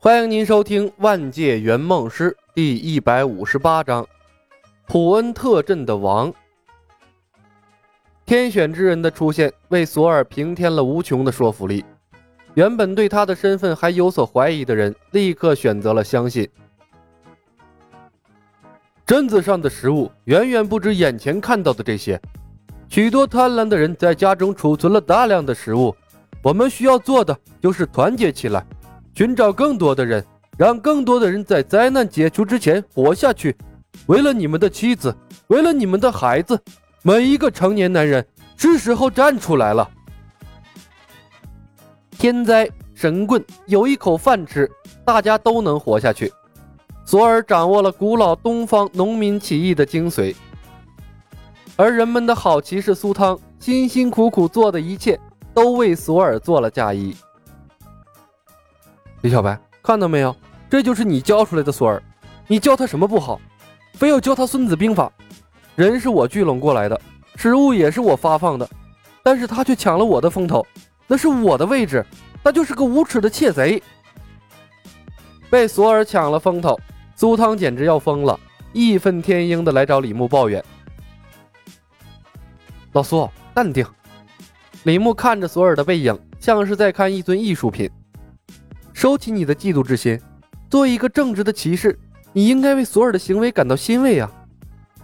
欢迎您收听《万界圆梦师》第一百五十八章：普恩特镇的王。天选之人的出现，为索尔平添了无穷的说服力。原本对他的身份还有所怀疑的人，立刻选择了相信。镇子上的食物远远不止眼前看到的这些，许多贪婪的人在家中储存了大量的食物。我们需要做的就是团结起来。寻找更多的人，让更多的人在灾难解除之前活下去。为了你们的妻子，为了你们的孩子，每一个成年男人，是时候站出来了。天灾神棍，有一口饭吃，大家都能活下去。索尔掌握了古老东方农民起义的精髓，而人们的好骑士苏汤辛辛苦苦做的一切，都为索尔做了嫁衣。李小白，看到没有？这就是你教出来的索尔。你教他什么不好？非要教他《孙子兵法》。人是我聚拢过来的，食物也是我发放的，但是他却抢了我的风头，那是我的位置，他就是个无耻的窃贼。被索尔抢了风头，苏汤简直要疯了，义愤填膺的来找李牧抱怨。老苏，淡定。李牧看着索尔的背影，像是在看一尊艺术品。收起你的嫉妒之心，作为一个正直的骑士，你应该为索尔的行为感到欣慰啊！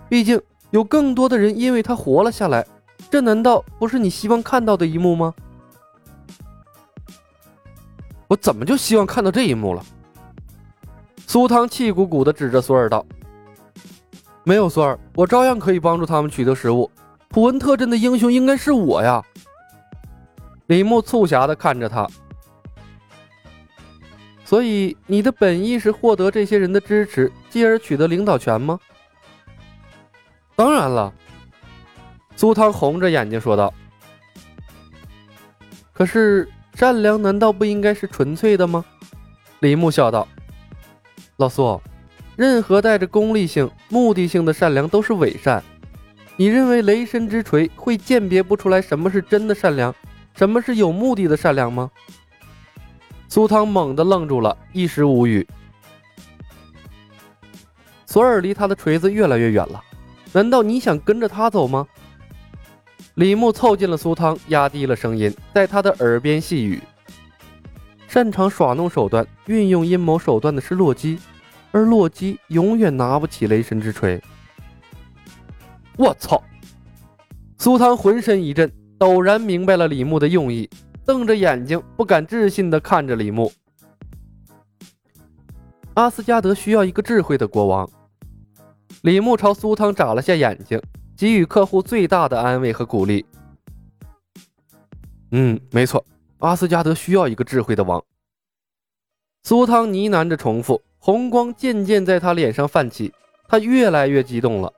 毕竟有更多的人因为他活了下来，这难道不是你希望看到的一幕吗？我怎么就希望看到这一幕了？苏汤气鼓鼓地指着索尔道：“没有索尔，我照样可以帮助他们取得食物。普恩特镇的英雄应该是我呀！”李牧促狭地看着他。所以，你的本意是获得这些人的支持，继而取得领导权吗？当然了，苏汤红着眼睛说道。可是，善良难道不应该是纯粹的吗？李牧笑道。老苏，任何带着功利性、目的性的善良都是伪善。你认为雷神之锤会鉴别不出来什么是真的善良，什么是有目的的善良吗？苏汤猛地愣住了，一时无语。索尔离他的锤子越来越远了，难道你想跟着他走吗？李牧凑近了苏汤，压低了声音，在他的耳边细语：“擅长耍弄手段、运用阴谋手段的是洛基，而洛基永远拿不起雷神之锤。”我操！苏汤浑身一震，陡然明白了李牧的用意。瞪着眼睛，不敢置信地看着李牧。阿斯加德需要一个智慧的国王。李牧朝苏汤眨了下眼睛，给予客户最大的安慰和鼓励。嗯，没错，阿斯加德需要一个智慧的王。苏汤呢喃着重复，红光渐渐在他脸上泛起，他越来越激动了。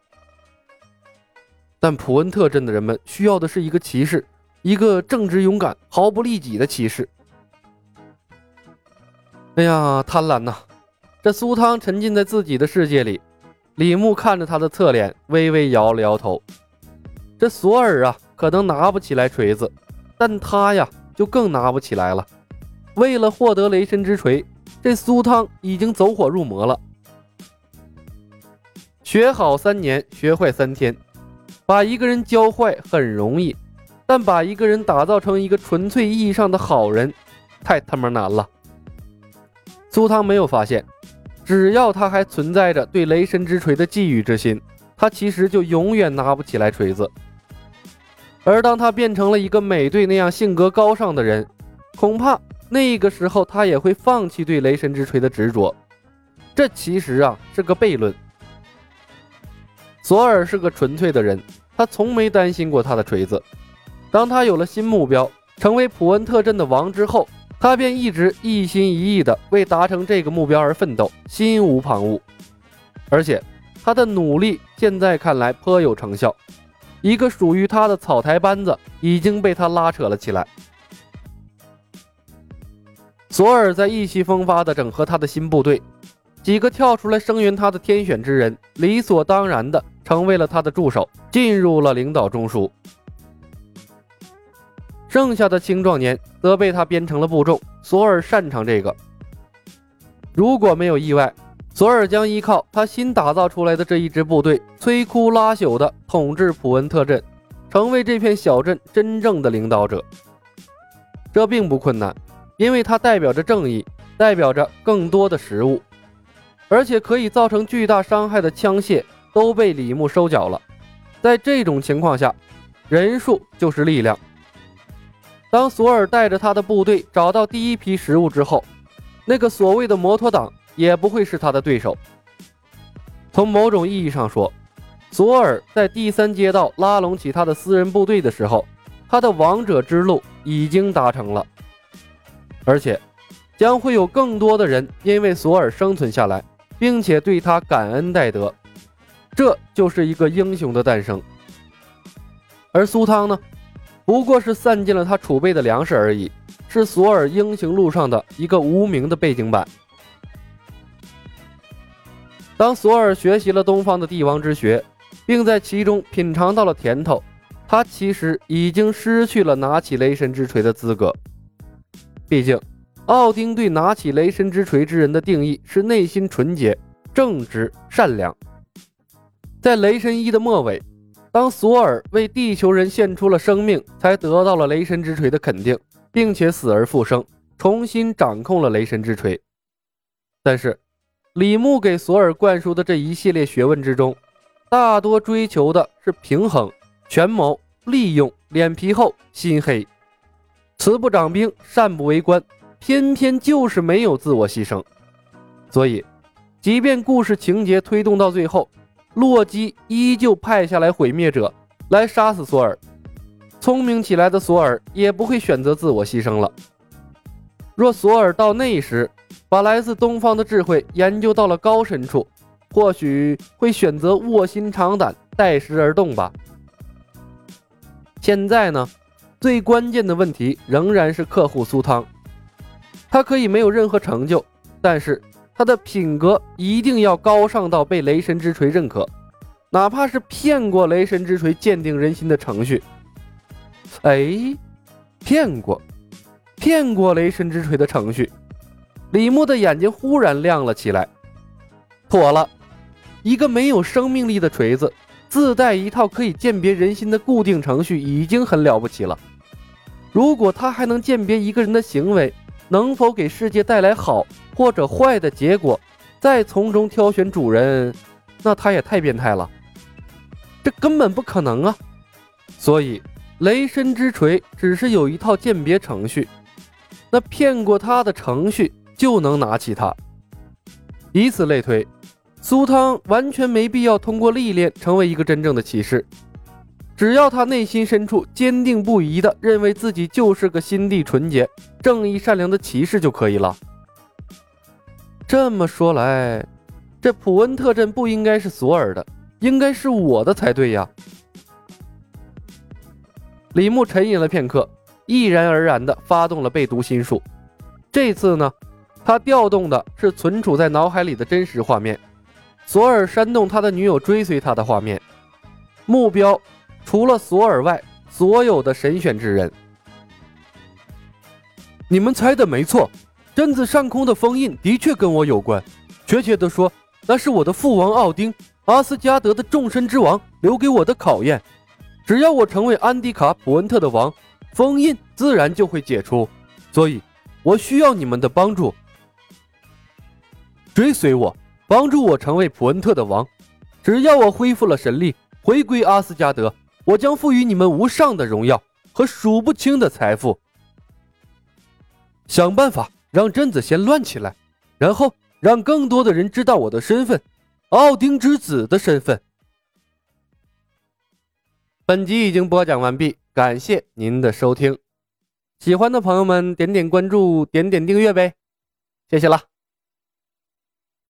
但普恩特镇的人们需要的是一个骑士。一个正直勇敢、毫不利己的骑士。哎呀，贪婪呐！这苏汤沉浸在自己的世界里。李牧看着他的侧脸，微微摇了摇头。这索尔啊，可能拿不起来锤子，但他呀，就更拿不起来了。为了获得雷神之锤，这苏汤已经走火入魔了。学好三年，学坏三天。把一个人教坏很容易。但把一个人打造成一个纯粹意义上的好人，太他妈难了。苏汤没有发现，只要他还存在着对雷神之锤的觊觎之心，他其实就永远拿不起来锤子。而当他变成了一个美队那样性格高尚的人，恐怕那个时候他也会放弃对雷神之锤的执着。这其实啊是个悖论。索尔是个纯粹的人，他从没担心过他的锤子。当他有了新目标，成为普恩特镇的王之后，他便一直一心一意地为达成这个目标而奋斗，心无旁骛。而且，他的努力现在看来颇有成效，一个属于他的草台班子已经被他拉扯了起来。索尔在意气风发地整合他的新部队，几个跳出来声援他的天选之人，理所当然地成为了他的助手，进入了领导中枢。剩下的青壮年则被他编成了部众。索尔擅长这个。如果没有意外，索尔将依靠他新打造出来的这一支部队，摧枯拉朽的统治普恩特镇，成为这片小镇真正的领导者。这并不困难，因为它代表着正义，代表着更多的食物，而且可以造成巨大伤害的枪械都被李牧收缴了。在这种情况下，人数就是力量。当索尔带着他的部队找到第一批食物之后，那个所谓的摩托党也不会是他的对手。从某种意义上说，索尔在第三街道拉拢起他的私人部队的时候，他的王者之路已经达成了，而且将会有更多的人因为索尔生存下来，并且对他感恩戴德。这就是一个英雄的诞生。而苏汤呢？不过是散尽了他储备的粮食而已，是索尔英雄路上的一个无名的背景板。当索尔学习了东方的帝王之学，并在其中品尝到了甜头，他其实已经失去了拿起雷神之锤的资格。毕竟，奥丁对拿起雷神之锤之人的定义是内心纯洁、正直、善良。在雷神一的末尾。当索尔为地球人献出了生命，才得到了雷神之锤的肯定，并且死而复生，重新掌控了雷神之锤。但是，李牧给索尔灌输的这一系列学问之中，大多追求的是平衡、权谋、利用、脸皮厚、心黑，慈不掌兵，善不为官，偏偏就是没有自我牺牲。所以，即便故事情节推动到最后。洛基依旧派下来毁灭者来杀死索尔，聪明起来的索尔也不会选择自我牺牲了。若索尔到那时把来自东方的智慧研究到了高深处，或许会选择卧薪尝胆，待时而动吧。现在呢，最关键的问题仍然是客户苏汤，他可以没有任何成就，但是。他的品格一定要高尚到被雷神之锤认可，哪怕是骗过雷神之锤鉴定人心的程序。哎，骗过，骗过雷神之锤的程序。李牧的眼睛忽然亮了起来。妥了，一个没有生命力的锤子，自带一套可以鉴别人心的固定程序，已经很了不起了。如果他还能鉴别一个人的行为，能否给世界带来好？或者坏的结果，再从中挑选主人，那他也太变态了，这根本不可能啊！所以雷神之锤只是有一套鉴别程序，那骗过他的程序就能拿起它。以此类推，苏汤完全没必要通过历练成为一个真正的骑士，只要他内心深处坚定不移的认为自己就是个心地纯洁、正义善良的骑士就可以了。这么说来，这普恩特镇不应该是索尔的，应该是我的才对呀。李牧沉吟了片刻，毅然而然地发动了被读心术。这次呢，他调动的是存储在脑海里的真实画面，索尔煽动他的女友追随他的画面。目标除了索尔外，所有的神选之人。你们猜的没错。镇子上空的封印的确跟我有关，确切的说，那是我的父王奥丁阿斯加德的众神之王留给我的考验。只要我成为安迪卡普恩特的王，封印自然就会解除。所以，我需要你们的帮助。追随我，帮助我成为普恩特的王。只要我恢复了神力，回归阿斯加德，我将赋予你们无上的荣耀和数不清的财富。想办法。让镇子先乱起来，然后让更多的人知道我的身份，奥丁之子的身份。本集已经播讲完毕，感谢您的收听。喜欢的朋友们点点关注，点点订阅呗，谢谢了。